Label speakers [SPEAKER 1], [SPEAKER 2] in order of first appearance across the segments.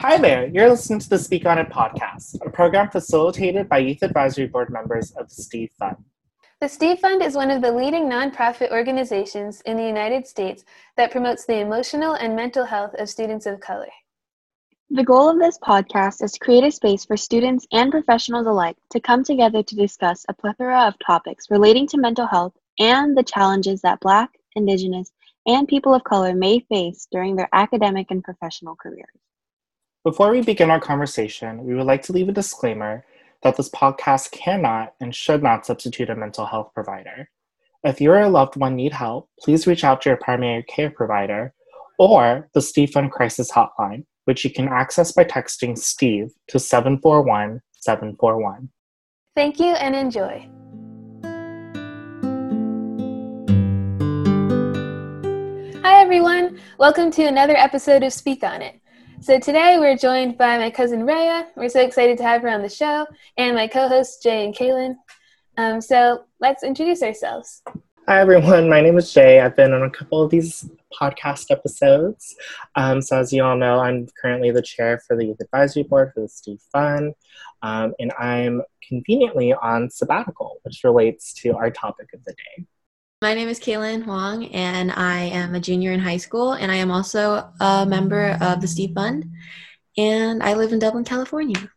[SPEAKER 1] Hi there, you're listening to the Speak On It podcast, a program facilitated by Youth Advisory Board members of the Steve Fund.
[SPEAKER 2] The Steve Fund is one of the leading nonprofit organizations in the United States that promotes the emotional and mental health of students of color.
[SPEAKER 3] The goal of this podcast is to create a space for students and professionals alike to come together to discuss a plethora of topics relating to mental health and the challenges that Black, Indigenous, and people of color may face during their academic and professional careers.
[SPEAKER 1] Before we begin our conversation, we would like to leave a disclaimer that this podcast cannot and should not substitute a mental health provider. If you or a loved one need help, please reach out to your primary care provider or the Steve Fund Crisis Hotline, which you can access by texting Steve to 741 741.
[SPEAKER 2] Thank you and enjoy. Hi, everyone. Welcome to another episode of Speak On It. So today we're joined by my cousin Raya. We're so excited to have her on the show, and my co-hosts Jay and Kaylin. Um, so let's introduce ourselves.
[SPEAKER 1] Hi everyone, my name is Jay. I've been on a couple of these podcast episodes. Um, so as you all know, I'm currently the chair for the Youth Advisory Board for the Steve Fund, um, and I'm conveniently on sabbatical, which relates to our topic of the day.
[SPEAKER 4] My name is Kaylin Huang, and I am a junior in high school, and I am also a member of the Steve Fund, and I live in Dublin, California.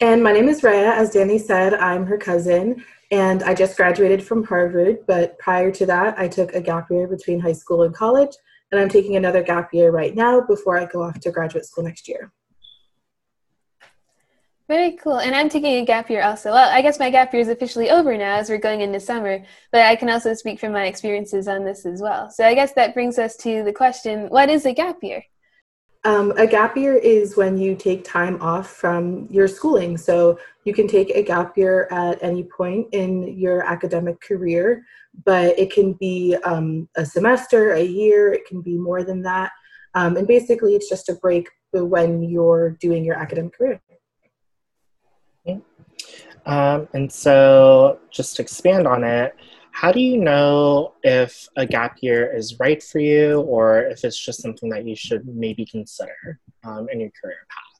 [SPEAKER 5] And my name is Raya. As Danny said, I'm her cousin, and I just graduated from Harvard. But prior to that, I took a gap year between high school and college, and I'm taking another gap year right now before I go off to graduate school next year.
[SPEAKER 2] Very cool. And I'm taking a gap year also. Well, I guess my gap year is officially over now as we're going into summer, but I can also speak from my experiences on this as well. So I guess that brings us to the question what is a gap year?
[SPEAKER 5] Um, a gap year is when you take time off from your schooling. So you can take a gap year at any point in your academic career, but it can be um, a semester, a year, it can be more than that. Um, and basically, it's just a break when you're doing your academic career.
[SPEAKER 1] Um, and so, just to expand on it, how do you know if a gap year is right for you or if it's just something that you should maybe consider um, in your career
[SPEAKER 5] path?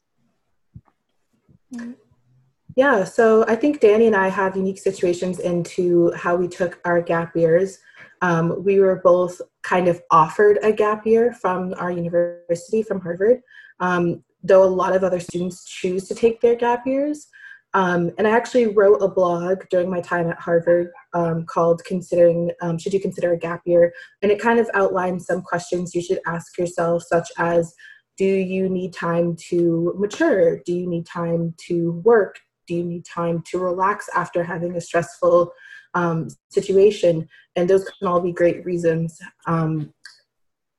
[SPEAKER 5] Yeah, so I think Danny and I have unique situations into how we took our gap years. Um, we were both kind of offered a gap year from our university, from Harvard, um, though a lot of other students choose to take their gap years. Um, and I actually wrote a blog during my time at Harvard um, called Considering um, Should You Consider a Gap Year? And it kind of outlines some questions you should ask yourself, such as Do you need time to mature? Do you need time to work? Do you need time to relax after having a stressful um, situation? And those can all be great reasons. Um,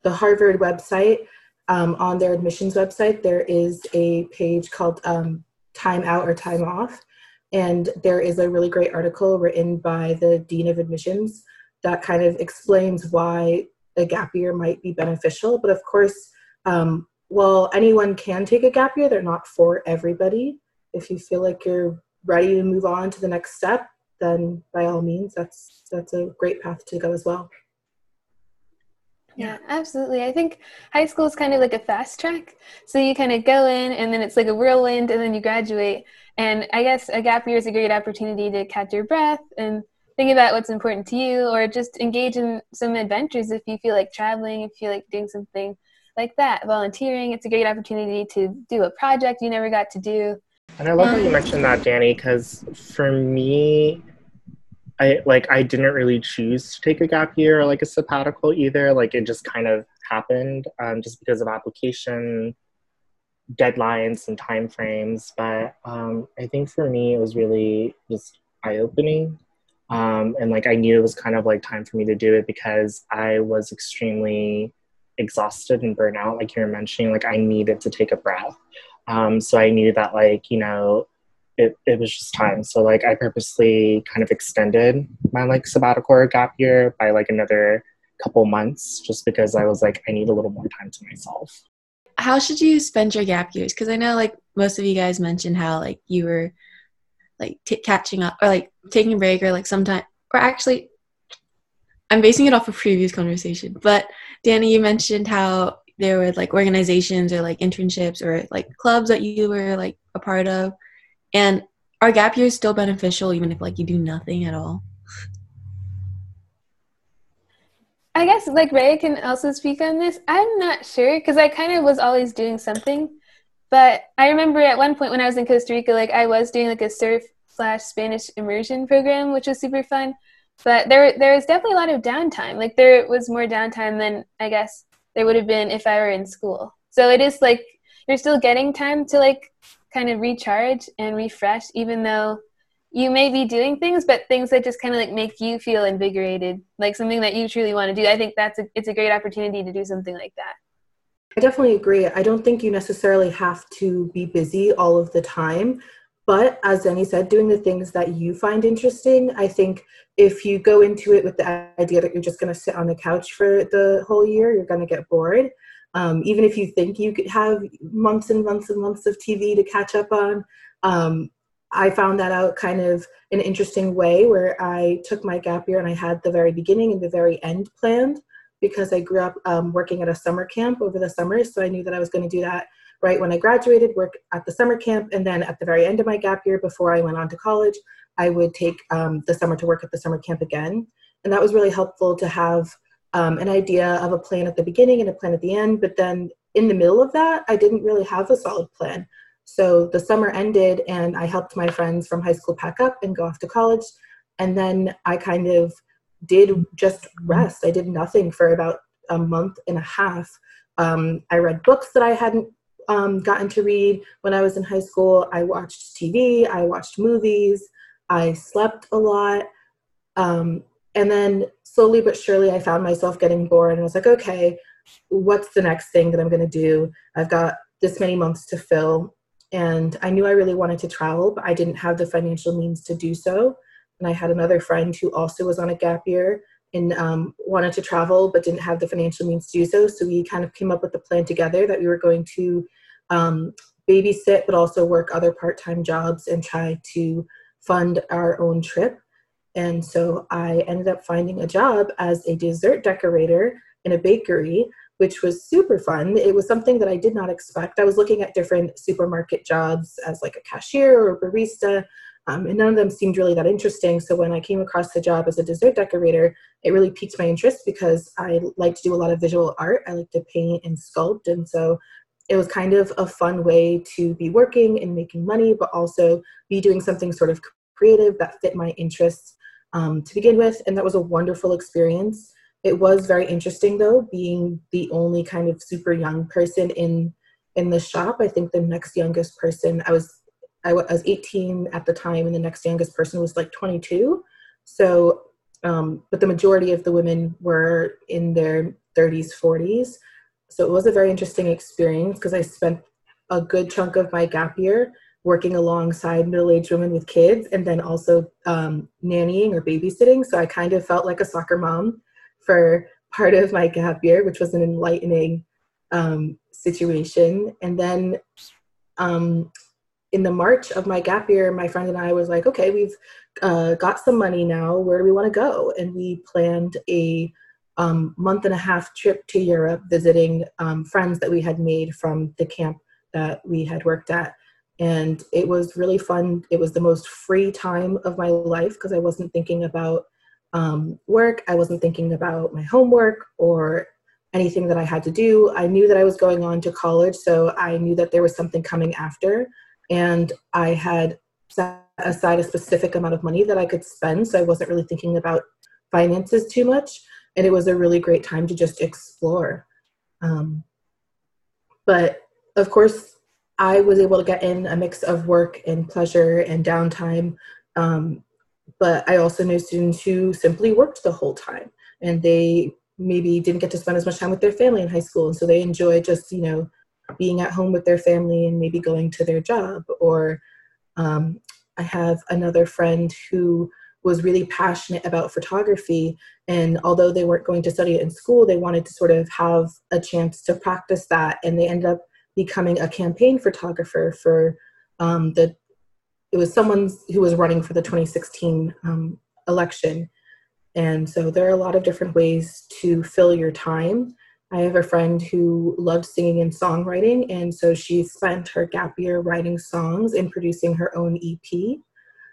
[SPEAKER 5] the Harvard website, um, on their admissions website, there is a page called time out or time off. And there is a really great article written by the Dean of Admissions that kind of explains why a gap year might be beneficial. But of course, um, while anyone can take a gap year, they're not for everybody. If you feel like you're ready to move on to the next step, then by all means, that's that's a great path to go as well.
[SPEAKER 2] Yeah, absolutely. I think high school is kind of like a fast track. So you kind of go in and then it's like a whirlwind and then you graduate. And I guess a gap year is a great opportunity to catch your breath and think about what's important to you or just engage in some adventures if you feel like traveling, if you feel like doing something like that. Volunteering, it's a great opportunity to do a project you never got to do.
[SPEAKER 1] And I love um, that you mentioned that, Danny, because for me, I like I didn't really choose to take a gap year or like a sabbatical either. Like it just kind of happened um, just because of application deadlines and time frames. But um, I think for me it was really just eye opening. Um, and like I knew it was kind of like time for me to do it because I was extremely exhausted and burnt out, like you were mentioning. Like I needed to take a breath. Um, so I knew that like you know it, it was just time. So like I purposely kind of extended my like sabbatical or gap year by like another couple months just because I was like I need a little more time to myself.
[SPEAKER 4] How should you spend your gap years? Because I know like most of you guys mentioned how like you were like t- catching up or like taking a break or like sometime or actually I'm basing it off a previous conversation. But Danny, you mentioned how there were like organizations or like internships or like clubs that you were like a part of and are gap years still beneficial even if like you do nothing at all
[SPEAKER 2] I guess like Ray can also speak on this. I'm not sure because I kind of was always doing something, but I remember at one point when I was in Costa Rica, like I was doing like a surf slash Spanish immersion program, which was super fun. But there there was definitely a lot of downtime. Like there was more downtime than I guess there would have been if I were in school. So it is like you're still getting time to like kind of recharge and refresh, even though you may be doing things, but things that just kind of like make you feel invigorated, like something that you truly want to do. I think that's a, it's a great opportunity to do something like that.
[SPEAKER 5] I definitely agree. I don't think you necessarily have to be busy all of the time. But as Denny said, doing the things that you find interesting, I think if you go into it with the idea that you're just going to sit on the couch for the whole year, you're going to get bored. Um, even if you think you could have months and months and months of TV to catch up on, um, I found that out kind of an interesting way where I took my gap year and I had the very beginning and the very end planned because I grew up um, working at a summer camp over the summer. So I knew that I was going to do that right when I graduated, work at the summer camp, and then at the very end of my gap year before I went on to college, I would take um, the summer to work at the summer camp again. And that was really helpful to have um, an idea of a plan at the beginning and a plan at the end. But then in the middle of that, I didn't really have a solid plan. So the summer ended, and I helped my friends from high school pack up and go off to college. And then I kind of did just rest. I did nothing for about a month and a half. Um, I read books that I hadn't um, gotten to read when I was in high school. I watched TV, I watched movies, I slept a lot. Um, and then slowly but surely, I found myself getting bored and I was like, okay, what's the next thing that I'm going to do? I've got this many months to fill and I knew I really wanted to travel, but I didn't have the financial means to do so. And I had another friend who also was on a gap year and um, wanted to travel, but didn't have the financial means to do so. So we kind of came up with a plan together that we were going to um, babysit, but also work other part time jobs and try to fund our own trip. And so I ended up finding a job as a dessert decorator in a bakery which was super fun. It was something that I did not expect. I was looking at different supermarket jobs as like a cashier or a barista, um, and none of them seemed really that interesting. So when I came across the job as a dessert decorator, it really piqued my interest because I like to do a lot of visual art. I like to paint and sculpt, and so it was kind of a fun way to be working and making money, but also be doing something sort of creative that fit my interests um, to begin with. And that was a wonderful experience. It was very interesting though, being the only kind of super young person in in the shop. I think the next youngest person I was I was 18 at the time, and the next youngest person was like 22. So, um, but the majority of the women were in their 30s, 40s. So it was a very interesting experience because I spent a good chunk of my gap year working alongside middle-aged women with kids, and then also um, nannying or babysitting. So I kind of felt like a soccer mom for part of my gap year, which was an enlightening um, situation. And then um, in the March of my gap year, my friend and I was like, okay, we've uh, got some money now. Where do we want to go? And we planned a um, month and a half trip to Europe, visiting um, friends that we had made from the camp that we had worked at. And it was really fun. It was the most free time of my life because I wasn't thinking about um, work. I wasn't thinking about my homework or anything that I had to do. I knew that I was going on to college, so I knew that there was something coming after. And I had set aside a specific amount of money that I could spend, so I wasn't really thinking about finances too much. And it was a really great time to just explore. Um, but of course, I was able to get in a mix of work and pleasure and downtime um, but I also know students who simply worked the whole time and they maybe didn't get to spend as much time with their family in high school. And so they enjoy just, you know, being at home with their family and maybe going to their job. Or um, I have another friend who was really passionate about photography. And although they weren't going to study it in school, they wanted to sort of have a chance to practice that. And they ended up becoming a campaign photographer for um, the it was someone who was running for the 2016 um, election. And so there are a lot of different ways to fill your time. I have a friend who loved singing and songwriting, and so she spent her gap year writing songs and producing her own EP.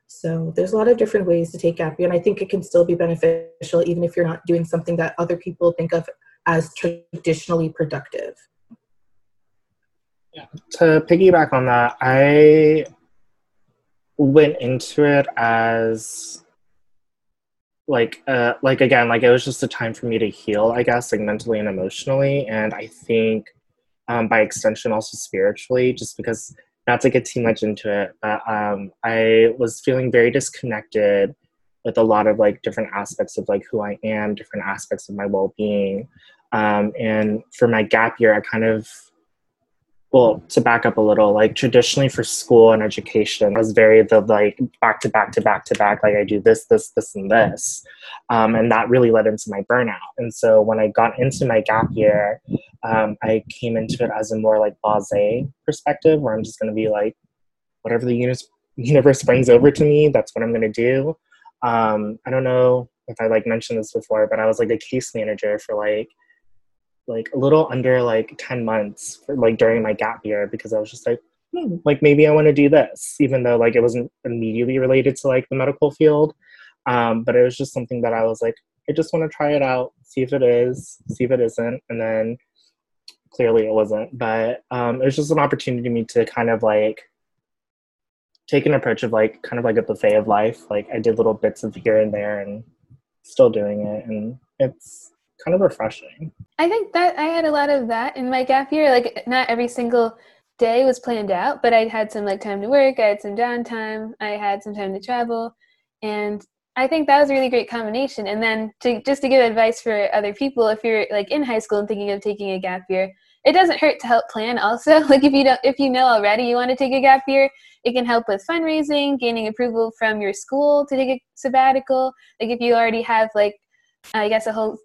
[SPEAKER 5] So there's a lot of different ways to take gap year, and I think it can still be beneficial even if you're not doing something that other people think of as traditionally productive.
[SPEAKER 1] To piggyback on that, I went into it as like uh like again like it was just a time for me to heal i guess like mentally and emotionally and i think um by extension also spiritually just because not to get too much into it but um i was feeling very disconnected with a lot of like different aspects of like who i am different aspects of my well-being. Um and for my gap year i kind of well to back up a little. Like traditionally for school and education I was very the like back to back to back to back like i do this this this and this. Um, and that really led into my burnout. And so when i got into my gap year um, i came into it as a more like blase perspective where i'm just going to be like whatever the universe, universe brings over to me that's what i'm going to do. Um, i don't know if i like mentioned this before but i was like a case manager for like like a little under like 10 months for, like during my gap year because I was just like, hmm, like maybe I want to do this, even though like it wasn't immediately related to like the medical field. Um, but it was just something that I was like, I just want to try it out, see if it is, see if it isn't. And then clearly it wasn't. But um, it was just an opportunity to me to kind of like take an approach of like kind of like a buffet of life. Like I did little bits of here and there and still doing it. And it's kind of refreshing.
[SPEAKER 2] I think that I had a lot of that in my gap year. Like not every single day was planned out, but I had some like time to work, I had some downtime, I had some time to travel, and I think that was a really great combination. And then to just to give advice for other people, if you're like in high school and thinking of taking a gap year, it doesn't hurt to help plan also. Like if you don't if you know already you want to take a gap year, it can help with fundraising, gaining approval from your school to take a sabbatical. Like if you already have like I guess a whole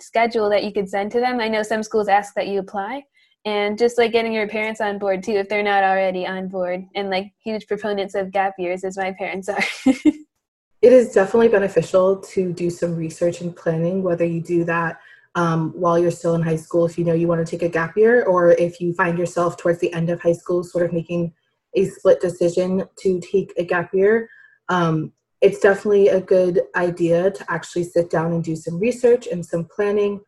[SPEAKER 2] schedule that you could send to them. I know some schools ask that you apply and just like getting your parents on board too if they're not already on board and like huge proponents of gap years as my parents are.
[SPEAKER 5] it is definitely beneficial to do some research and planning whether you do that um, while you're still in high school if you know you want to take a gap year or if you find yourself towards the end of high school sort of making a split decision to take a gap year um, it's definitely a good idea to actually sit down and do some research and some planning.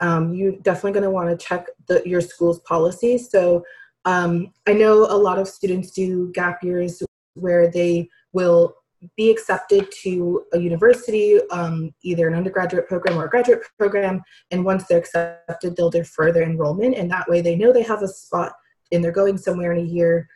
[SPEAKER 5] Um, you're definitely going to want to check the, your school's policies. So um, I know a lot of students do gap years where they will be accepted to a university, um, either an undergraduate program or a graduate program. And once they're accepted, they'll do further enrollment. And that way they know they have a spot and they're going somewhere in a year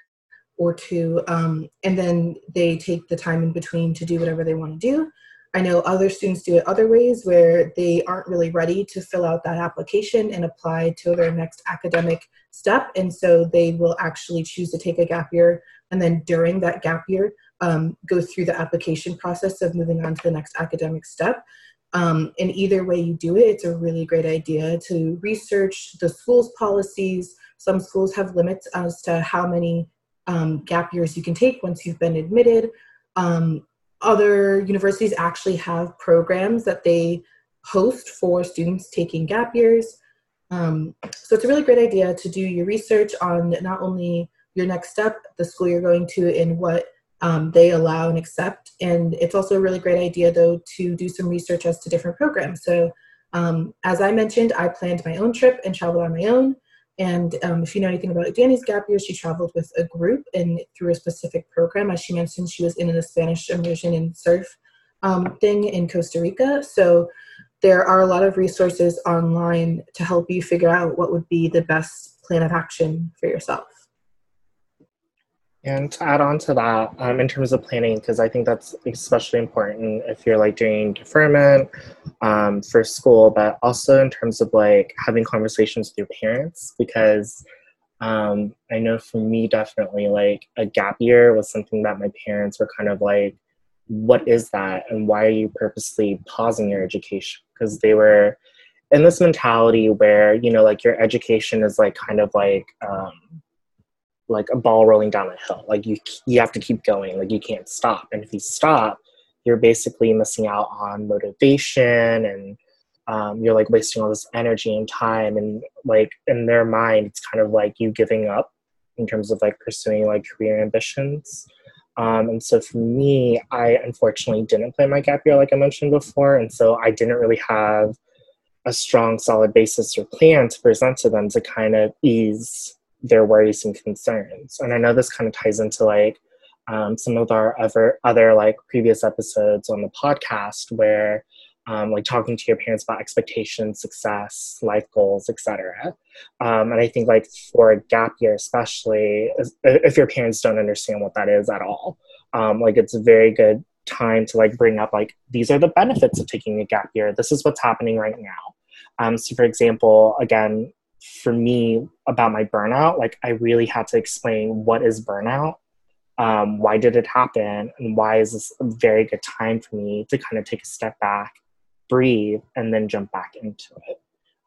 [SPEAKER 5] or two, um, and then they take the time in between to do whatever they want to do. I know other students do it other ways where they aren't really ready to fill out that application and apply to their next academic step, and so they will actually choose to take a gap year, and then during that gap year, um, go through the application process of moving on to the next academic step. Um, and either way you do it, it's a really great idea to research the school's policies. Some schools have limits as to how many um, gap years you can take once you've been admitted. Um, other universities actually have programs that they host for students taking gap years. Um, so it's a really great idea to do your research on not only your next step, the school you're going to, and what um, they allow and accept. And it's also a really great idea, though, to do some research as to different programs. So, um, as I mentioned, I planned my own trip and traveled on my own. And um, if you know anything about Danny's gap year, she traveled with a group and through a specific program. As she mentioned, she was in a Spanish immersion and surf um, thing in Costa Rica. So there are a lot of resources online to help you figure out what would be the best plan of action for yourself.
[SPEAKER 1] And to add on to that, um, in terms of planning, because I think that's especially important if you're like doing deferment um, for school, but also in terms of like having conversations with your parents, because um, I know for me, definitely like a gap year was something that my parents were kind of like, what is that? And why are you purposely pausing your education? Because they were in this mentality where, you know, like your education is like kind of like, um, like a ball rolling down a hill. Like you you have to keep going. Like you can't stop. And if you stop, you're basically missing out on motivation and um, you're like wasting all this energy and time and like in their mind it's kind of like you giving up in terms of like pursuing like career ambitions um, and so for me i unfortunately didn't plan my gap year like i mentioned before and so i didn't really have a strong solid basis or plan to present to them to kind of ease their worries and concerns and i know this kind of ties into like um, some of our other other like previous episodes on the podcast where um, like talking to your parents about expectations, success, life goals, etc. Um, and I think like for a gap year, especially if your parents don't understand what that is at all, um, like it's a very good time to like bring up like these are the benefits of taking a gap year. This is what's happening right now. Um, so for example, again, for me about my burnout, like I really had to explain what is burnout um, why did it happen and why is this a very good time for me to kind of take a step back breathe and then jump back into it.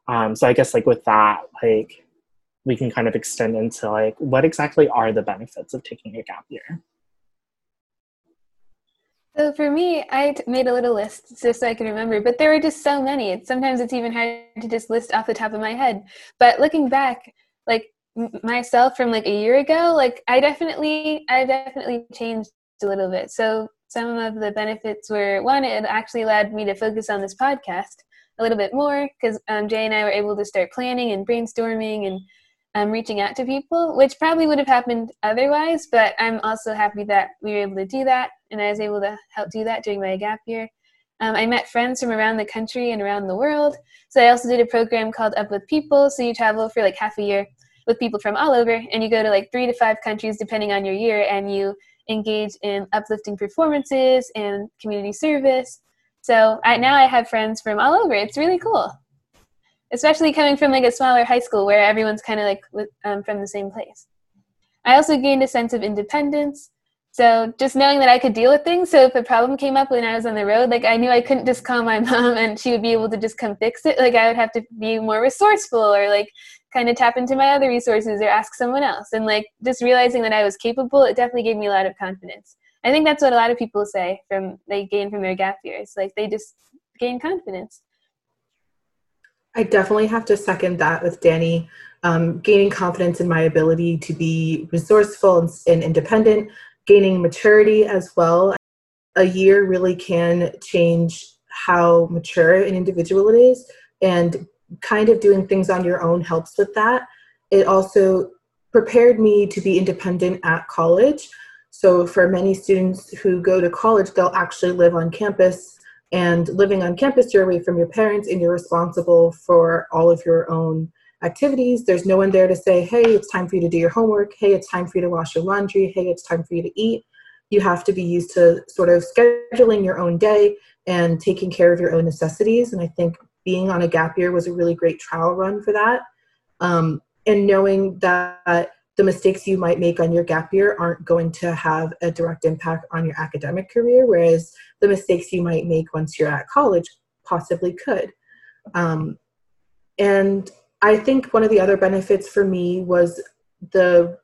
[SPEAKER 1] Um, so i guess like with that like we can kind of extend into like what exactly are the benefits of taking a gap year
[SPEAKER 2] so for me, I made a little list just so I can remember, but there were just so many. Sometimes it's even hard to just list off the top of my head. But looking back, like myself from like a year ago, like I definitely, I definitely changed a little bit. So some of the benefits were one, it actually allowed me to focus on this podcast a little bit more because um, Jay and I were able to start planning and brainstorming and um, reaching out to people, which probably would have happened otherwise. But I'm also happy that we were able to do that, and I was able to help do that during my gap year. Um, I met friends from around the country and around the world. So I also did a program called Up with People. So you travel for like half a year with people from all over, and you go to like three to five countries depending on your year, and you engage in uplifting performances and community service. So I, now I have friends from all over. It's really cool, especially coming from like a smaller high school where everyone's kind of like um, from the same place. I also gained a sense of independence. So just knowing that I could deal with things. So if a problem came up when I was on the road, like I knew I couldn't just call my mom and she would be able to just come fix it. Like I would have to be more resourceful or like kind of tap into my other resources or ask someone else. And like just realizing that I was capable, it definitely gave me a lot of confidence. I think that's what a lot of people say from they gain from their gap years. Like they just gain confidence.
[SPEAKER 5] I definitely have to second that with Danny. Um, gaining confidence in my ability to be resourceful and, and independent, gaining maturity as well. A year really can change how mature an individual it is, and kind of doing things on your own helps with that. It also prepared me to be independent at college. So, for many students who go to college, they'll actually live on campus. And living on campus, you're away from your parents and you're responsible for all of your own activities. There's no one there to say, hey, it's time for you to do your homework. Hey, it's time for you to wash your laundry. Hey, it's time for you to eat. You have to be used to sort of scheduling your own day and taking care of your own necessities. And I think being on a gap year was a really great trial run for that. Um, and knowing that the mistakes you might make on your gap year aren't going to have a direct impact on your academic career, whereas the mistakes you might make once you're at college possibly could. Um, and I think one of the other benefits for me was the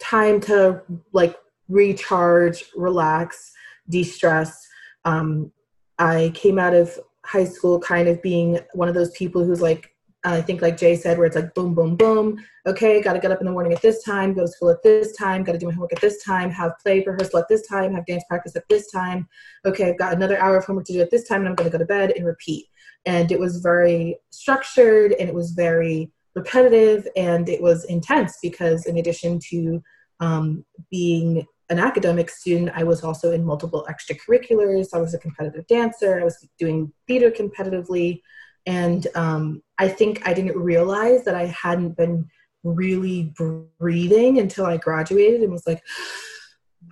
[SPEAKER 5] time to like recharge, relax, de stress. Um, I came out of high school kind of being one of those people who's like I think like Jay said, where it's like boom, boom, boom. Okay, got to get up in the morning at this time, go to school at this time, got to do my homework at this time, have play rehearsal at this time, have dance practice at this time. Okay, I've got another hour of homework to do at this time, and I'm going to go to bed and repeat. And it was very structured and it was very repetitive and it was intense because, in addition to um, being an academic student, I was also in multiple extracurriculars. I was a competitive dancer. I was doing theater competitively. And um, I think I didn't realize that I hadn't been really breathing until I graduated and was like,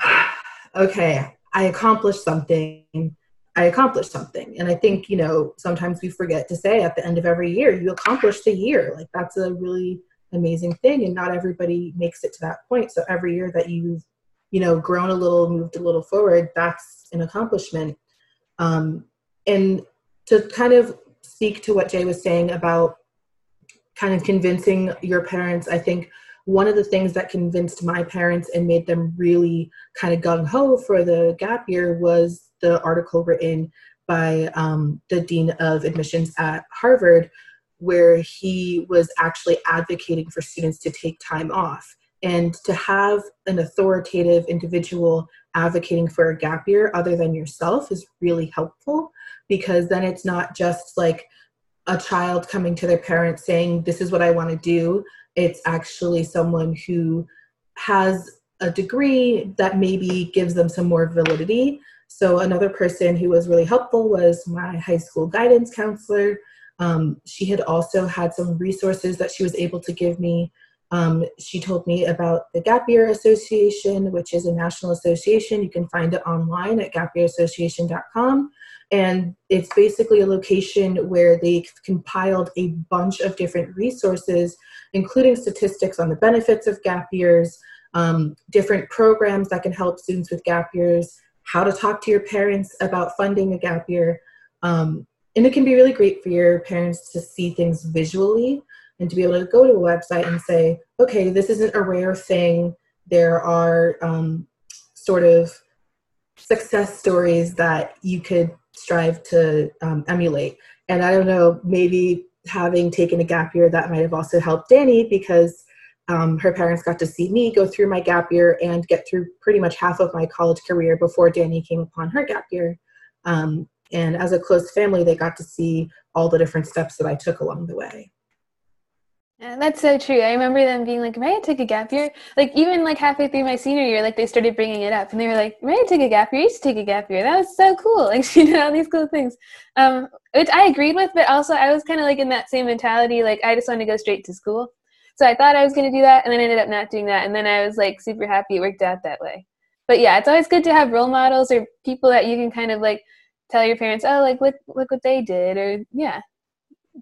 [SPEAKER 5] okay, I accomplished something. I accomplished something. And I think, you know, sometimes we forget to say at the end of every year, you accomplished a year. Like that's a really amazing thing. And not everybody makes it to that point. So every year that you've you know grown a little moved a little forward that's an accomplishment um, and to kind of speak to what jay was saying about kind of convincing your parents i think one of the things that convinced my parents and made them really kind of gung-ho for the gap year was the article written by um, the dean of admissions at Harvard, where he was actually advocating for students to take time off. And to have an authoritative individual advocating for a gap year other than yourself is really helpful because then it's not just like a child coming to their parents saying, This is what I want to do. It's actually someone who has a degree that maybe gives them some more validity. So, another person who was really helpful was my high school guidance counselor. Um, she had also had some resources that she was able to give me. Um, she told me about the Gap Year Association, which is a national association. You can find it online at gapyearassociation.com. And it's basically a location where they've compiled a bunch of different resources, including statistics on the benefits of gap years, um, different programs that can help students with gap years, how to talk to your parents about funding a gap year. Um, and it can be really great for your parents to see things visually and to be able to go to a website and say, okay, this isn't a rare thing. There are um, sort of success stories that you could strive to um, emulate. And I don't know, maybe having taken a gap year, that might have also helped Danny because um, her parents got to see me go through my gap year and get through pretty much half of my college career before Danny came upon her gap year. Um, and as a close family, they got to see all the different steps that I took along the way.
[SPEAKER 2] That's so true. I remember them being like, "May I take a gap year?" Like even like halfway through my senior year, like they started bringing it up, and they were like, "May I take a gap year?" You to take a gap year. That was so cool. Like she did all these cool things, um, which I agreed with. But also, I was kind of like in that same mentality. Like I just wanted to go straight to school, so I thought I was going to do that, and then I ended up not doing that. And then I was like super happy it worked out that way. But yeah, it's always good to have role models or people that you can kind of like tell your parents, "Oh, like look look what they did," or yeah,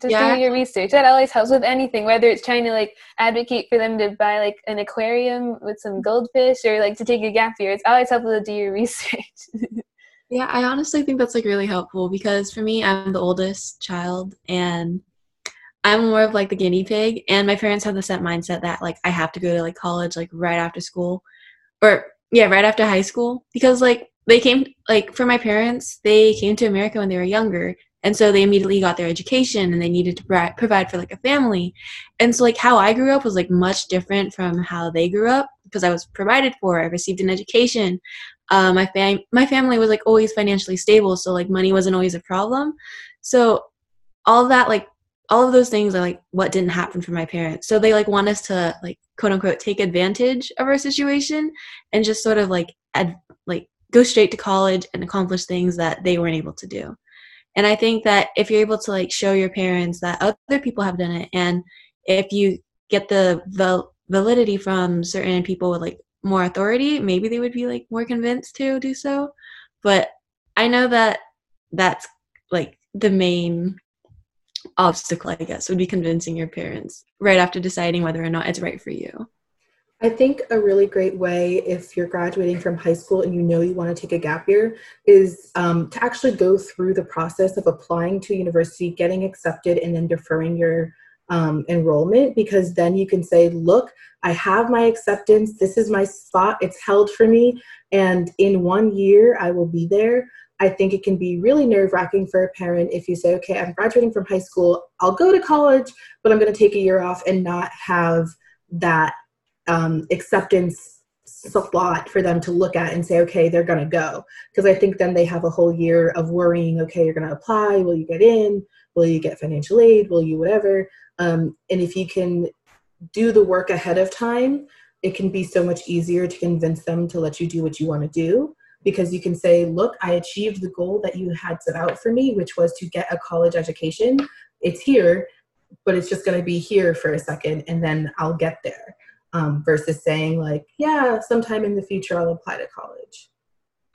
[SPEAKER 2] just yeah. do your research. That always helps with anything, whether it's trying to like advocate for them to buy like an aquarium with some mm-hmm. goldfish or like to take a gap year. It's always helpful to do your research.
[SPEAKER 4] yeah, I honestly think that's like really helpful because for me, I'm the oldest child and I'm more of like the guinea pig. And my parents have the set mindset that like I have to go to like college like right after school or yeah, right after high school because like they came like for my parents, they came to America when they were younger and so they immediately got their education and they needed to provide for like a family. And so like how i grew up was like much different from how they grew up because i was provided for i received an education. Uh, my fam my family was like always financially stable so like money wasn't always a problem. So all that like all of those things are like what didn't happen for my parents. So they like want us to like quote unquote take advantage of our situation and just sort of like ad- like go straight to college and accomplish things that they weren't able to do and i think that if you're able to like show your parents that other people have done it and if you get the the validity from certain people with like more authority maybe they would be like more convinced to do so. But i know that that's like the main obstacle i guess would be convincing your parents right after deciding whether or not it's right for you
[SPEAKER 5] I think a really great way, if you're graduating from high school and you know you want to take a gap year, is um, to actually go through the process of applying to university, getting accepted, and then deferring your um, enrollment because then you can say, Look, I have my acceptance, this is my spot, it's held for me, and in one year I will be there. I think it can be really nerve wracking for a parent if you say, Okay, I'm graduating from high school, I'll go to college, but I'm going to take a year off and not have that um, acceptance slot for them to look at and say, okay, they're going to go. Because I think then they have a whole year of worrying, okay, you're going to apply, will you get in? Will you get financial aid? Will you whatever? Um, and if you can do the work ahead of time, it can be so much easier to convince them to let you do what you want to do because you can say, look, I achieved the goal that you had set out for me, which was to get a college education. It's here, but it's just going to be here for a second and then I'll get there um, versus saying like, yeah, sometime in the future I'll apply to college.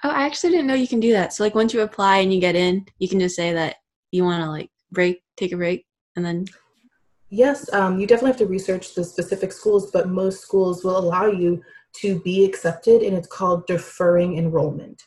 [SPEAKER 4] Oh, I actually didn't know you can do that. So like once you apply and you get in, you can just say that you want to like break, take a break, and then.
[SPEAKER 5] Yes, um, you definitely have to research the specific schools, but most schools will allow you to be accepted, and it's called deferring enrollment.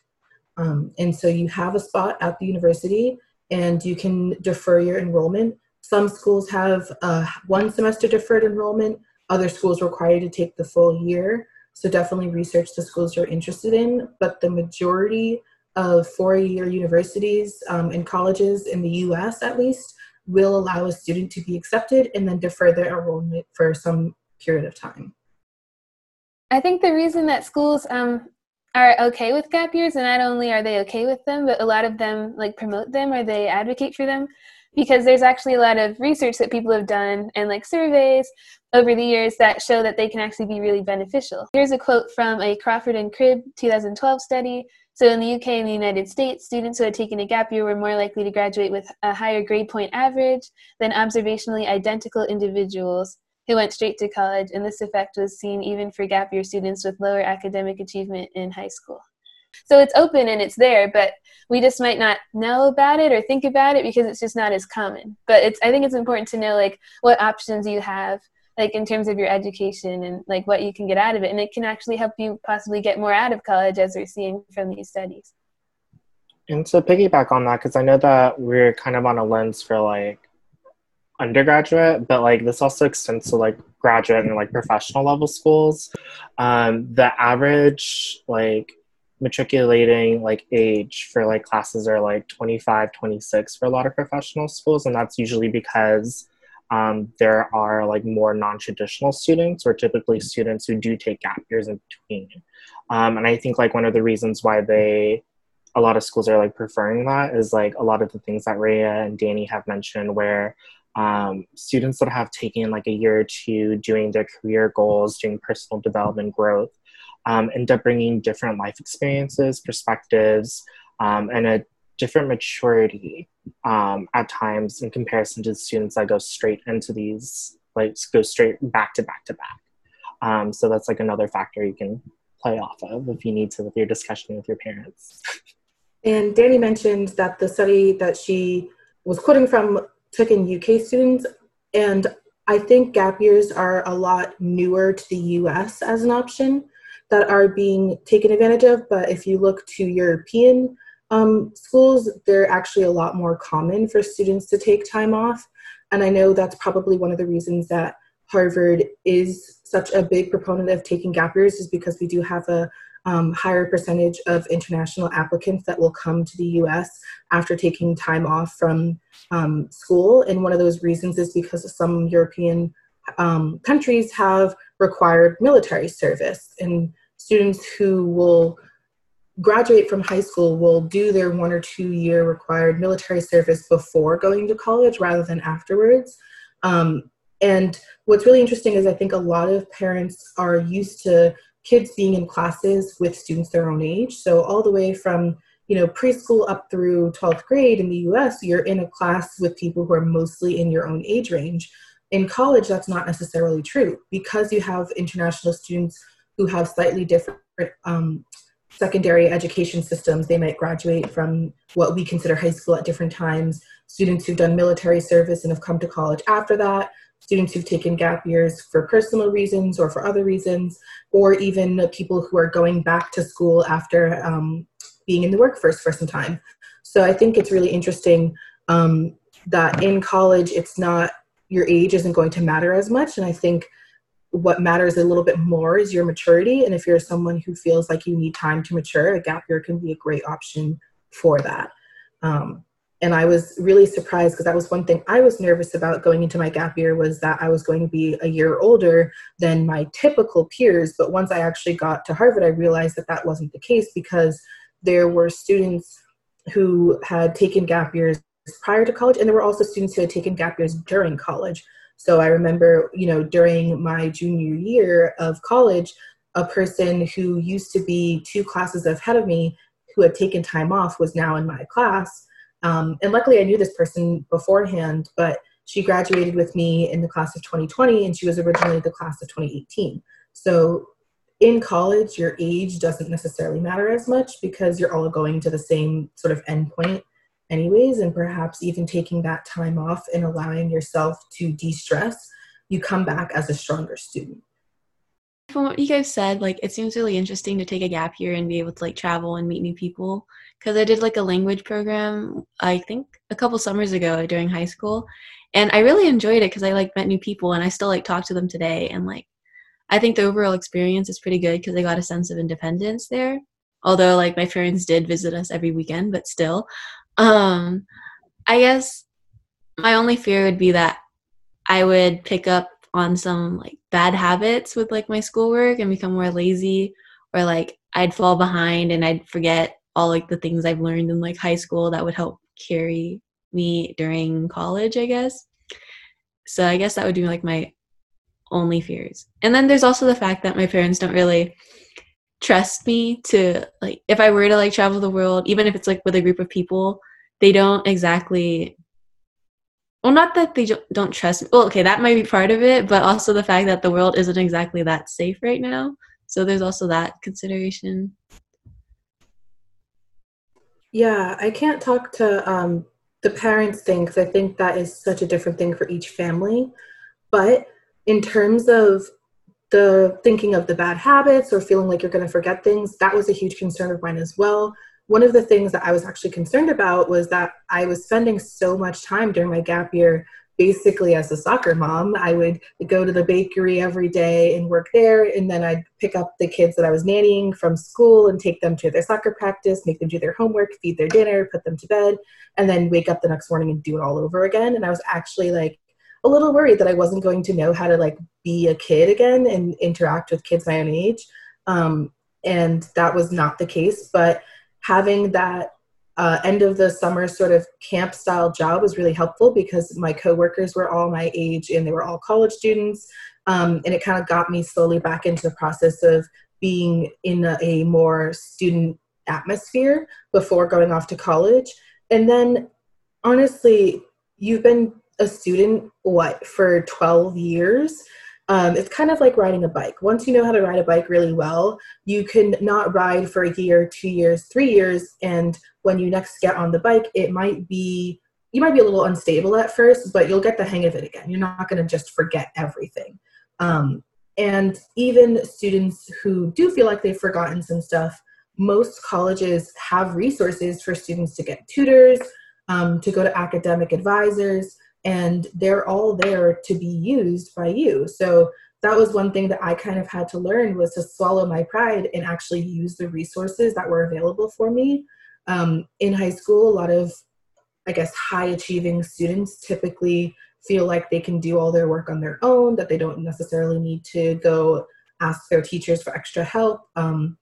[SPEAKER 5] Um, and so you have a spot at the university, and you can defer your enrollment. Some schools have uh, one semester deferred enrollment other schools require you to take the full year. So definitely research the schools you're interested in. But the majority of four-year universities um, and colleges in the U.S. at least will allow a student to be accepted and then defer their enrollment for some period of time.
[SPEAKER 2] I think the reason that schools um, are okay with gap years, and not only are they okay with them, but a lot of them like promote them or they advocate for them, because there's actually a lot of research that people have done and like surveys over the years that show that they can actually be really beneficial. Here's a quote from a Crawford and Cribb 2012 study. So in the UK and the United States, students who had taken a gap year were more likely to graduate with a higher grade point average than observationally identical individuals who went straight to college, and this effect was seen even for gap year students with lower academic achievement in high school. So it's open and it's there, but we just might not know about it or think about it because it's just not as common. But it's I think it's important to know like what options you have like in terms of your education and like what you can get out of it and it can actually help you possibly get more out of college as we're seeing from these studies.
[SPEAKER 1] And to piggyback on that, because I know that we're kind of on a lens for like undergraduate, but like this also extends to like graduate and like professional level schools. Um, the average like matriculating like age for like classes are like 25 26 for a lot of professional schools and that's usually because um, there are like more non-traditional students or typically students who do take gap years in between. Um, and i think like one of the reasons why they a lot of schools are like preferring that is like a lot of the things that Rhea and Danny have mentioned where um, students that have taken like a year or two doing their career goals, doing personal development growth, um, end up bringing different life experiences, perspectives, um, and a different maturity um, at times in comparison to the students that go straight into these, like go straight back to back to back. Um, so that's like another factor you can play off of if you need to with your discussion with your parents.
[SPEAKER 5] And Danny mentioned that the study that she was quoting from took in UK students, and I think gap years are a lot newer to the US as an option that are being taken advantage of. But if you look to European um, schools, they're actually a lot more common for students to take time off. And I know that's probably one of the reasons that Harvard is such a big proponent of taking gap years, is because we do have a um, higher percentage of international applicants that will come to the US after taking time off from um, school. And one of those reasons is because some European um, countries have required military service. And students who will graduate from high school will do their one or two year required military service before going to college rather than afterwards. Um, and what's really interesting is I think a lot of parents are used to kids being in classes with students their own age. So all the way from you know preschool up through 12th grade in the US, you're in a class with people who are mostly in your own age range. In college, that's not necessarily true because you have international students who have slightly different um, secondary education systems. They might graduate from what we consider high school at different times. Students who've done military service and have come to college after that students who've taken gap years for personal reasons or for other reasons, or even people who are going back to school after um, being in the workforce for some time. So I think it's really interesting um, that in college, it's not your age isn't going to matter as much. And I think what matters a little bit more is your maturity. And if you're someone who feels like you need time to mature, a gap year can be a great option for that. Um, and I was really surprised because that was one thing I was nervous about going into my gap year was that I was going to be a year older than my typical peers. But once I actually got to Harvard, I realized that that wasn't the case because there were students who had taken gap years prior to college, and there were also students who had taken gap years during college. So I remember, you know, during my junior year of college, a person who used to be two classes ahead of me who had taken time off was now in my class um, and luckily, I knew this person beforehand, but she graduated with me in the class of 2020, and she was originally the class of 2018. So in college, your age doesn't necessarily matter as much because you're all going to the same sort of endpoint, anyways, and perhaps even taking that time off and allowing yourself to de stress, you come back as a stronger student.
[SPEAKER 4] From what you guys said, like it seems really interesting to take a gap year and be able to like travel and meet new people because I did like a language program, I think a couple summers ago during high school. And I really enjoyed it because I like met new people and I still like talk to them today. And like, I think the overall experience is pretty good because I got a sense of independence there. although like my parents did visit us every weekend, but still. Um, I guess my only fear would be that I would pick up on some like bad habits with like my schoolwork and become more lazy or like I'd fall behind and I'd forget all like the things I've learned in like high school that would help carry me during college, I guess. So I guess that would be like my only fears. And then there's also the fact that my parents don't really trust me to like if I were to like travel the world, even if it's like with a group of people, they don't exactly well not that they don't trust me well okay that might be part of it but also the fact that the world isn't exactly that safe right now. So there's also that consideration.
[SPEAKER 5] Yeah i can't talk to um, the parents thing because i think that is such a different thing for each family. But in terms of the thinking of the bad habits or feeling like you're going to forget things that was a huge concern of mine as well one of the things that I was actually concerned about was that I was spending so much time during my gap year basically as a soccer mom. I would go to the bakery every day and work there, and then I'd pick up the kids that I was nannying from school and take them to their soccer practice, make them do their homework, feed their dinner, put them to bed, and then wake up the next morning and do it all over again. And I was actually like a little worried that I wasn't going to know how to like be a kid again and interact with kids my own age. Um, and that was not the case, but having that uh, end of the summer sort of camp style job was really helpful because my coworkers were all my age and they were all college students. Um, and it kind of got me slowly back into the process of being in a, a more student atmosphere before going off to college. And then, honestly, you've been a student, what, for 12 years? Um, it's kind of like riding a bike. Once you know how to ride a bike really well, you can not ride for a year, two years, three years, and when you next get on the bike, it might be you might be a little unstable at first, but you'll get the hang of it again. You're not going to just forget everything. Um, and even students who do feel like they've forgotten some stuff, most colleges have resources for students to get tutors, um, to go to academic advisors and they're all there to be used by you. So that was one thing that i kind of had to learn was to swallow my pride and actually use the resources that were available for me. Um, in high school a lot of i guess high achieving students typically feel like they can do all their work on their own that they don't necessarily need to go ask their teachers for extra help. Um,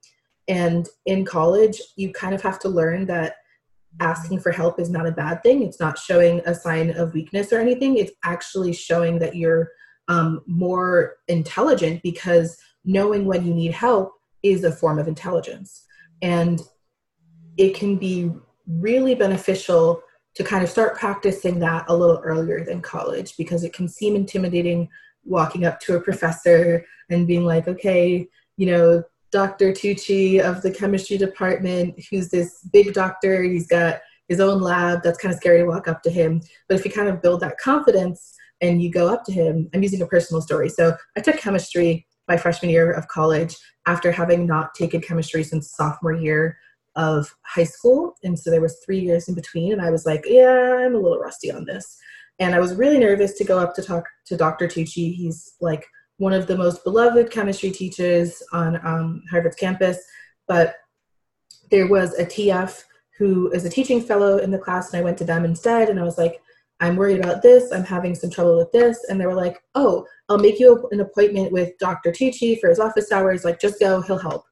[SPEAKER 5] and in college you kind of have to learn that asking for help is not a bad thing. It's not showing a sign of weakness or anything. It's actually showing that you're um, more intelligent because knowing when you need help is a form of intelligence. And it can be really beneficial to kind of start practicing that a little earlier than college because it can seem intimidating walking up to a professor and being like, okay, you know, Dr. Tucci of the chemistry department, who's this big doctor. He's got his own lab. That's kind of scary to walk up to him. But if you kind of build that confidence and you go up to him, I'm using a personal story. So I took chemistry my freshman year of college after having not taken chemistry since sophomore year of high school. And so there was three years in between. And I was like, yeah, I'm a little rusty on this. And I was really nervous to go up to talk to Dr. Tucci. He's like one of the most beloved chemistry teachers on um, Harvard's campus, but there was a TF who is a teaching fellow in the class, and I went to them instead, and I was like, I'm worried about this, I'm having some trouble with this, and they were like, oh, I'll make you an appointment with Dr. Tucci for his office hours, like, just go, he'll help.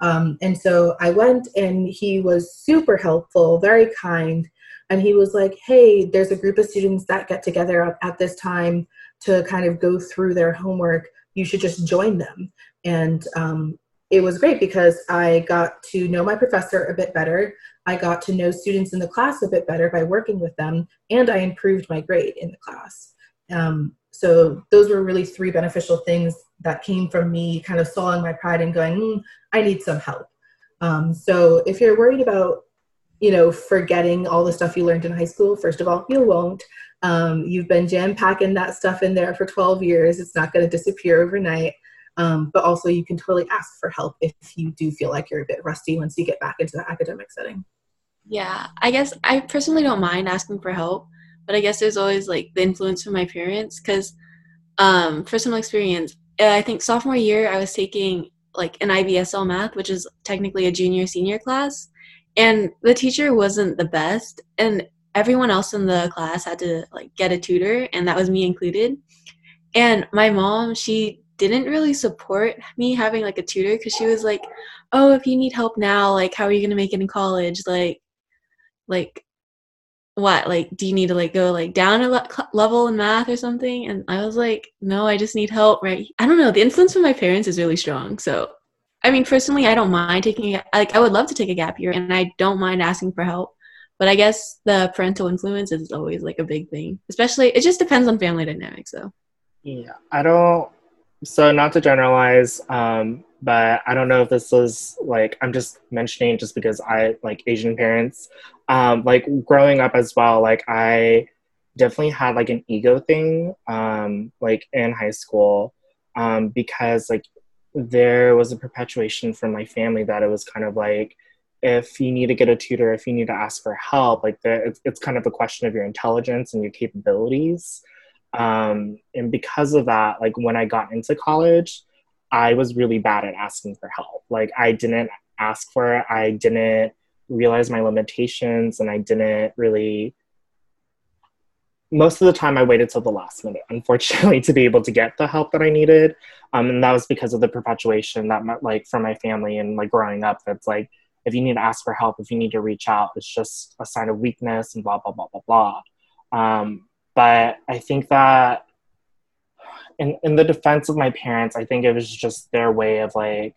[SPEAKER 5] Um, and so I went, and he was super helpful, very kind, and he was like, hey, there's a group of students that get together at this time to kind of go through their homework, you should just join them. And um, it was great because I got to know my professor a bit better. I got to know students in the class a bit better by working with them, and I improved my grade in the class. Um, so those were really three beneficial things that came from me kind of swallowing my pride and going, mm, I need some help. Um, so if you're worried about, you know, forgetting all the stuff you learned in high school, first of all, you won't. Um, you've been jam packing that stuff in there for 12 years. It's not going to disappear overnight. Um, but also, you can totally ask for help if you do feel like you're a bit rusty once you get back into the academic setting.
[SPEAKER 4] Yeah, I guess I personally don't mind asking for help, but I guess there's always like the influence from my parents because, um, personal experience, I think sophomore year I was taking like an IBSL math, which is technically a junior senior class, and the teacher wasn't the best, and everyone else in the class had to like get a tutor, and that was me included. And my mom, she didn't really support me having like a tutor because she was like, "Oh, if you need help now, like how are you gonna make it in college? Like, like what like do you need to like go like down a le- level in math or something and i was like no i just need help right i don't know the influence from my parents is really strong so i mean personally i don't mind taking like i would love to take a gap year and i don't mind asking for help but i guess the parental influence is always like a big thing especially it just depends on family dynamics though
[SPEAKER 1] yeah i don't so not to generalize um but I don't know if this was like I'm just mentioning just because I like Asian parents. Um, like growing up as well, like I definitely had like an ego thing, um, like in high school, um, because like there was a perpetuation from my family that it was kind of like if you need to get a tutor, if you need to ask for help, like the, it's, kind of a question of your intelligence and your capabilities. Um, and because of that, like when I got into college, I was really bad at asking for help. Like I didn't ask for it. I didn't realize my limitations and I didn't really most of the time I waited till the last minute, unfortunately, to be able to get the help that I needed. Um, and that was because of the perpetuation that like from my family and like growing up, that's like, if you need to ask for help, if you need to reach out, it's just a sign of weakness and blah, blah, blah, blah, blah. Um, but I think that in in the defense of my parents, I think it was just their way of like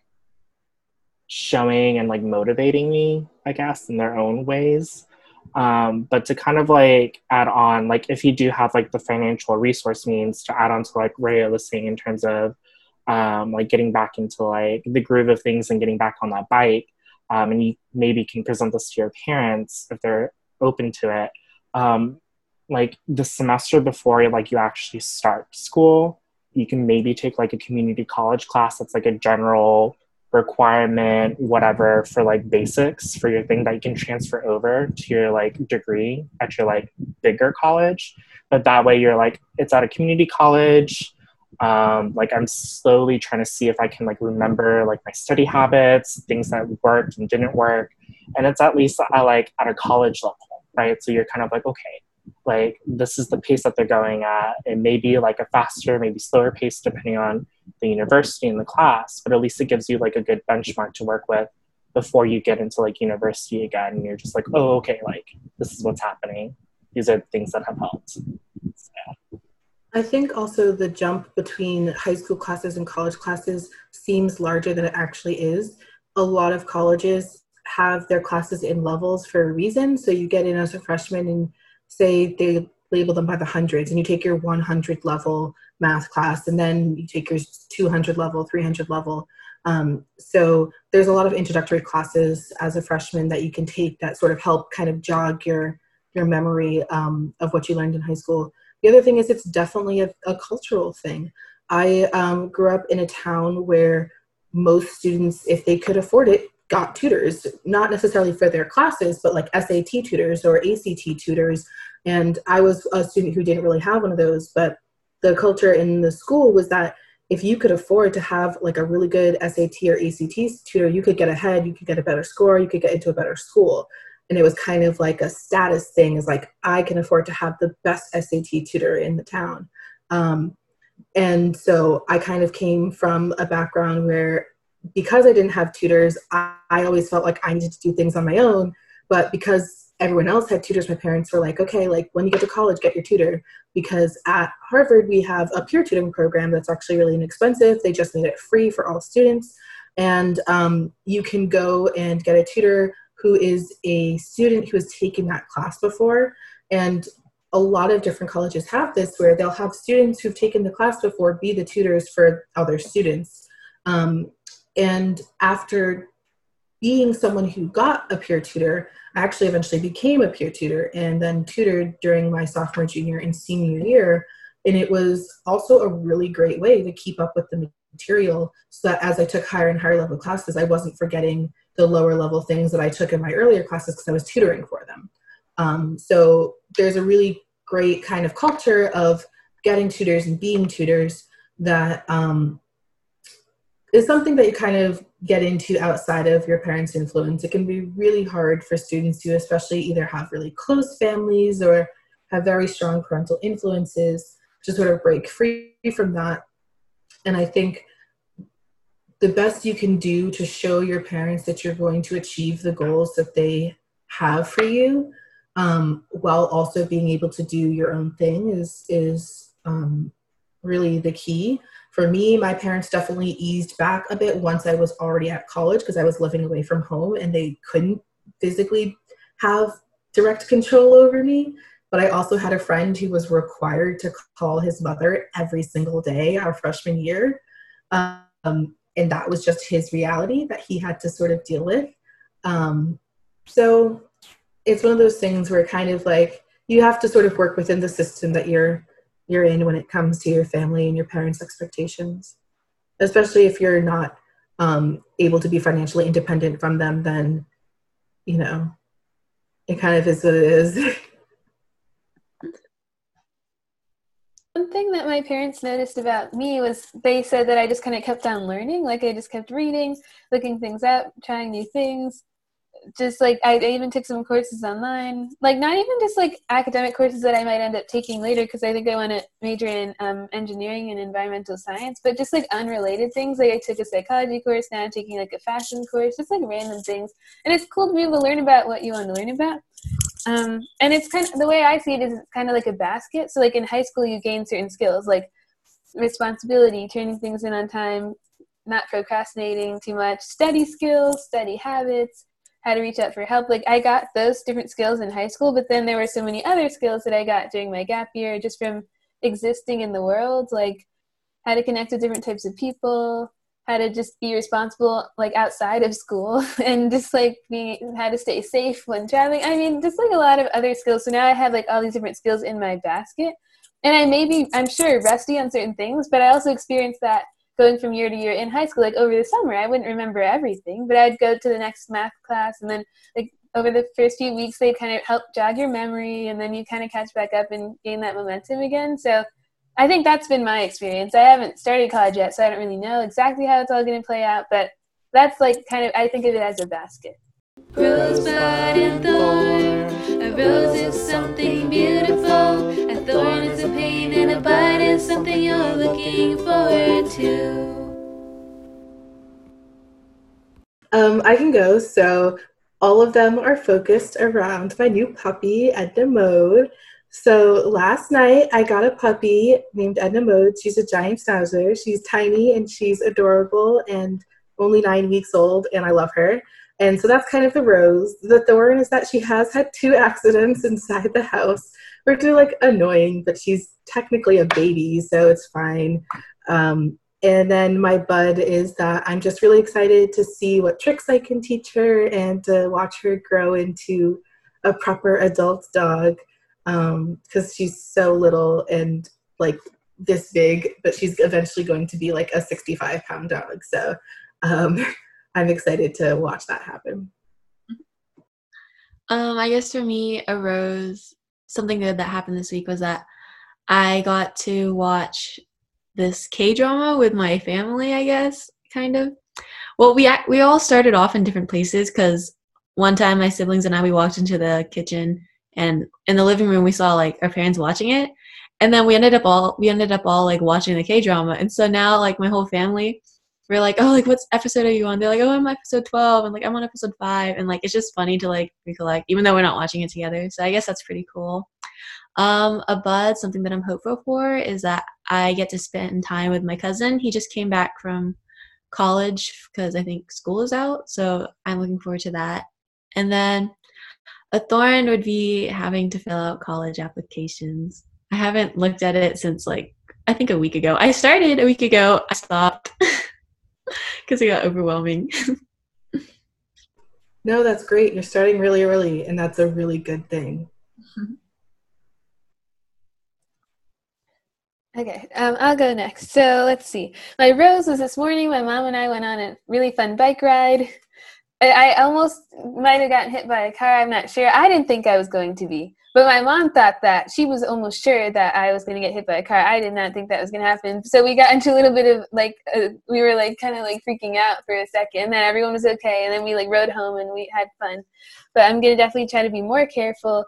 [SPEAKER 1] showing and like motivating me, I guess, in their own ways. Um, but to kind of like add on, like if you do have like the financial resource means to add on to like Ray was saying in terms of um, like getting back into like the groove of things and getting back on that bike, um, and you maybe can present this to your parents if they're open to it. Um, like the semester before like you actually start school, you can maybe take like a community college class that's like a general requirement whatever for like basics for your thing that you can transfer over to your like degree at your like bigger college. But that way you're like it's at a community college. Um, like i'm slowly trying to see if i can like remember like my study habits things that worked and didn't work. And it's at least at like at a college level right? So you're kind of like okay like this is the pace that they're going at. It may be like a faster, maybe slower pace depending on the university and the class, but at least it gives you like a good benchmark to work with before you get into like university again. And you're just like, oh, okay, like this is what's happening. These are the things that have helped. So,
[SPEAKER 5] yeah. I think also the jump between high school classes and college classes seems larger than it actually is. A lot of colleges have their classes in levels for a reason. So you get in as a freshman and say they label them by the hundreds and you take your 100 level math class and then you take your 200 level 300 level. Um, so there's a lot of introductory classes as a freshman that you can take that sort of help kind of jog your your memory um, of what you learned in high school. The other thing is it's definitely a, a cultural thing. I um, grew up in a town where most students if they could afford it got tutors, not necessarily for their classes, but like SAT tutors or ACT tutors. And I was a student who didn't really have one of those, but the culture in the school was that if you could afford to have like a really good SAT or ACT tutor, you could get ahead, you could get a better score, you could get into a better school. And it was kind of like a status thing is like, I can afford to have the best SAT tutor in the town. Um, and so I kind of came from a background where because I didn't have tutors, I, I always felt like I needed to do things on my own. But because everyone else had tutors, my parents were like, okay, like when you get to college, get your tutor. Because at Harvard, we have a peer tutoring program that's actually really inexpensive. They just made it free for all students. And um, you can go and get a tutor who is a student who has taken that class before. And a lot of different colleges have this where they'll have students who've taken the class before be the tutors for other students. Um, and after being someone who got a peer tutor, I actually eventually became a peer tutor and then tutored during my sophomore, junior, and senior year. And it was also a really great way to keep up with the material so that as I took higher and higher level classes, I wasn't forgetting the lower level things that I took in my earlier classes because I was tutoring for them. Um, so there's a really great kind of culture of getting tutors and being tutors that um, is something that you kind of get into outside of your parents' influence. It can be really hard for students who, especially, either have really close families or have very strong parental influences to sort of break free from that. And I think the best you can do to show your parents that you're going to achieve the goals that they have for you um, while also being able to do your own thing is is um, really the key for me my parents definitely eased back a bit once i was already at college because i was living away from home and they couldn't physically have direct control over me. But i also had a friend who was required to call his mother every single day our freshman year um, and that was just his reality that he had to sort of deal with. Um, so it's one of those things where kind of like you have to sort of work within the system that you're you're in when it comes to your family and your parents expectations especially if you're not um, able to be financially independent from them then you know it kind of is what it is
[SPEAKER 2] One thing that my parents noticed about me was they said that I just kind of kept on learning. Like I just kept reading, looking things up, trying new things. Just like I, even took some courses online. Like not even just like academic courses that I might end up taking later because I think I want to major in um, engineering and environmental science, but just like unrelated things. Like I took a psychology course, now I'm taking like a fashion course, just like random things. And it's cool to be able to learn about what you want to learn about. Um, and it's kind of the way I see it is it's kind of like a basket. So like in high school, you gain certain skills like responsibility, turning things in on time, not procrastinating too much, study skills, study habits, how to reach out for help. Like I got those different skills in high school, but then there were so many other skills that I got during my gap year just from existing in the world, like how to connect with different types of people, how to just be responsible like outside of school and just like being how to stay safe when traveling. I mean just like a lot of other skills. So now i have like all these different skills in my basket. And i may be i'm sure rusty on certain things but i also experienced that going from year to year in high school like over the summer i wouldn't remember everything but i'd go to the next math class and then like over the first few weeks they kind of help jog your memory and then you kind of catch back up and gain that momentum again so I think that's been my experience. I haven't started college yet, so I don't really know exactly how it's all going to play out, but that's like kind of, I think of it as a basket. Is something you're looking forward to.
[SPEAKER 5] Um, I can go. So all of them are focused around my new puppy, Edna Mode. So last night I got a puppy named Edna Mode. She's a giant schnauzer. She's tiny and she's adorable and only nine weeks old, and I love her. And so that's kind of the rose. The thorn is that she has had two accidents inside the house, are like annoying, but she's technically a baby, so it's fine. Um, and then my bud is that I'm just really excited to see what tricks I can teach her and to watch her grow into a proper adult dog because um, she's so little and like this big, but she's eventually going to be like a 65 pound dog. So um, I'm excited to watch that happen.
[SPEAKER 4] Um, I guess for me, a rose, something good that happened this week was that I got to watch this K drama with my family. I guess kind of. Well, we we all started off in different places because one time my siblings and I we walked into the kitchen and in the living room we saw like our parents watching it and then we ended up all we ended up all like watching the k drama and so now like my whole family we're like oh like what episode are you on they're like oh i'm episode 12 and like i'm on episode 5 and like it's just funny to like recollect even though we're not watching it together so i guess that's pretty cool um a bud something that i'm hopeful for is that i get to spend time with my cousin he just came back from college because i think school is out so i'm looking forward to that and then a thorn would be having to fill out college applications. I haven't looked at it since like I think a week ago. I started a week ago. I stopped because it got overwhelming.
[SPEAKER 5] no, that's great. You're starting really early, and that's a really good thing.
[SPEAKER 2] Okay, um, I'll go next. So let's see. My rose was this morning. My mom and I went on a really fun bike ride. I, I almost might have gotten hit by a car. I'm not sure. I didn't think I was going to be, But my mom thought that she was almost sure that I was going to get hit by a car. I did not think that was going to happen. So we got into a little bit of like, uh, we were like kind of like freaking out for a second. And then everyone was okay. And then we like rode home and we had fun. But I'm going to definitely try to be more careful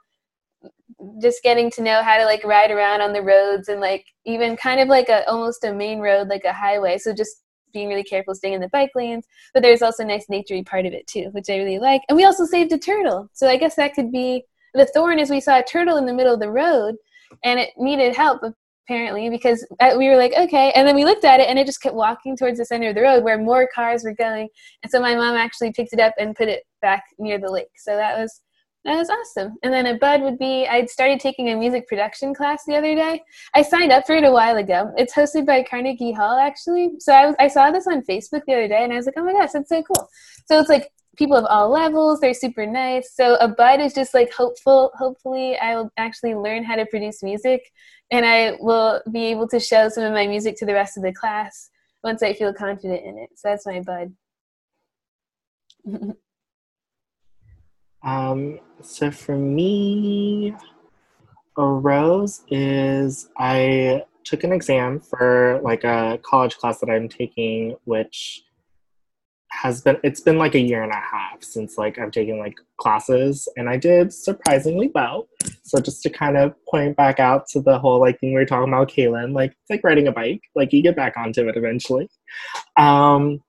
[SPEAKER 2] just getting to know how to like ride around on the roads and like even kind of like a almost a main road like a highway so just being really careful staying in the bike lanes but there's also a nice naturey part of it too which i really like and we also saved a turtle so i guess that could be the thorn is we saw a turtle in the middle of the road and it needed help apparently because uh, we were like okay and then we looked at it and it just kept walking towards the center of the road where more cars were going and so my mom actually picked it up and put it back near the lake so that was that was awesome. And then a bud would be I'd started taking a music production class the other day. I signed up for it a while ago. It's hosted by Carnegie Hall actually. So I, was, I saw this on Facebook the other day and I was like, oh my gosh, that's so cool. So it's like people of all levels. They're super nice. So a bud is just like hopeful. Hopefully, I will actually learn how to produce music, and I will be able to show some of my music to the rest of the class once I feel confident in it. So that's my bud.
[SPEAKER 1] Um, so for me, a rose is I took an exam for like a college class that I'm taking, which has been it's been like a year and a half since like I've taken like classes and I did surprisingly well. So just to kind of point back out to the whole like thing we were talking about, Kaylin, like it's like riding a bike, like you get back onto it eventually. Um,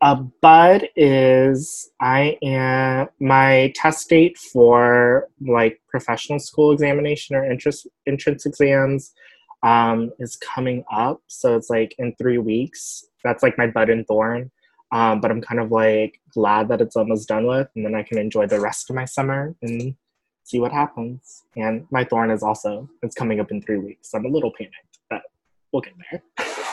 [SPEAKER 1] a bud is I am my test date for like professional school examination or entrance entrance exams um, is coming up. So it's like in three weeks. That's like my bud and thorn. Um, but I'm kind of like glad that it's almost done with, and then I can enjoy the rest of my summer and see what happens. And my thorn is also it's coming up in three weeks. So I'm a little panicked, but we'll get there.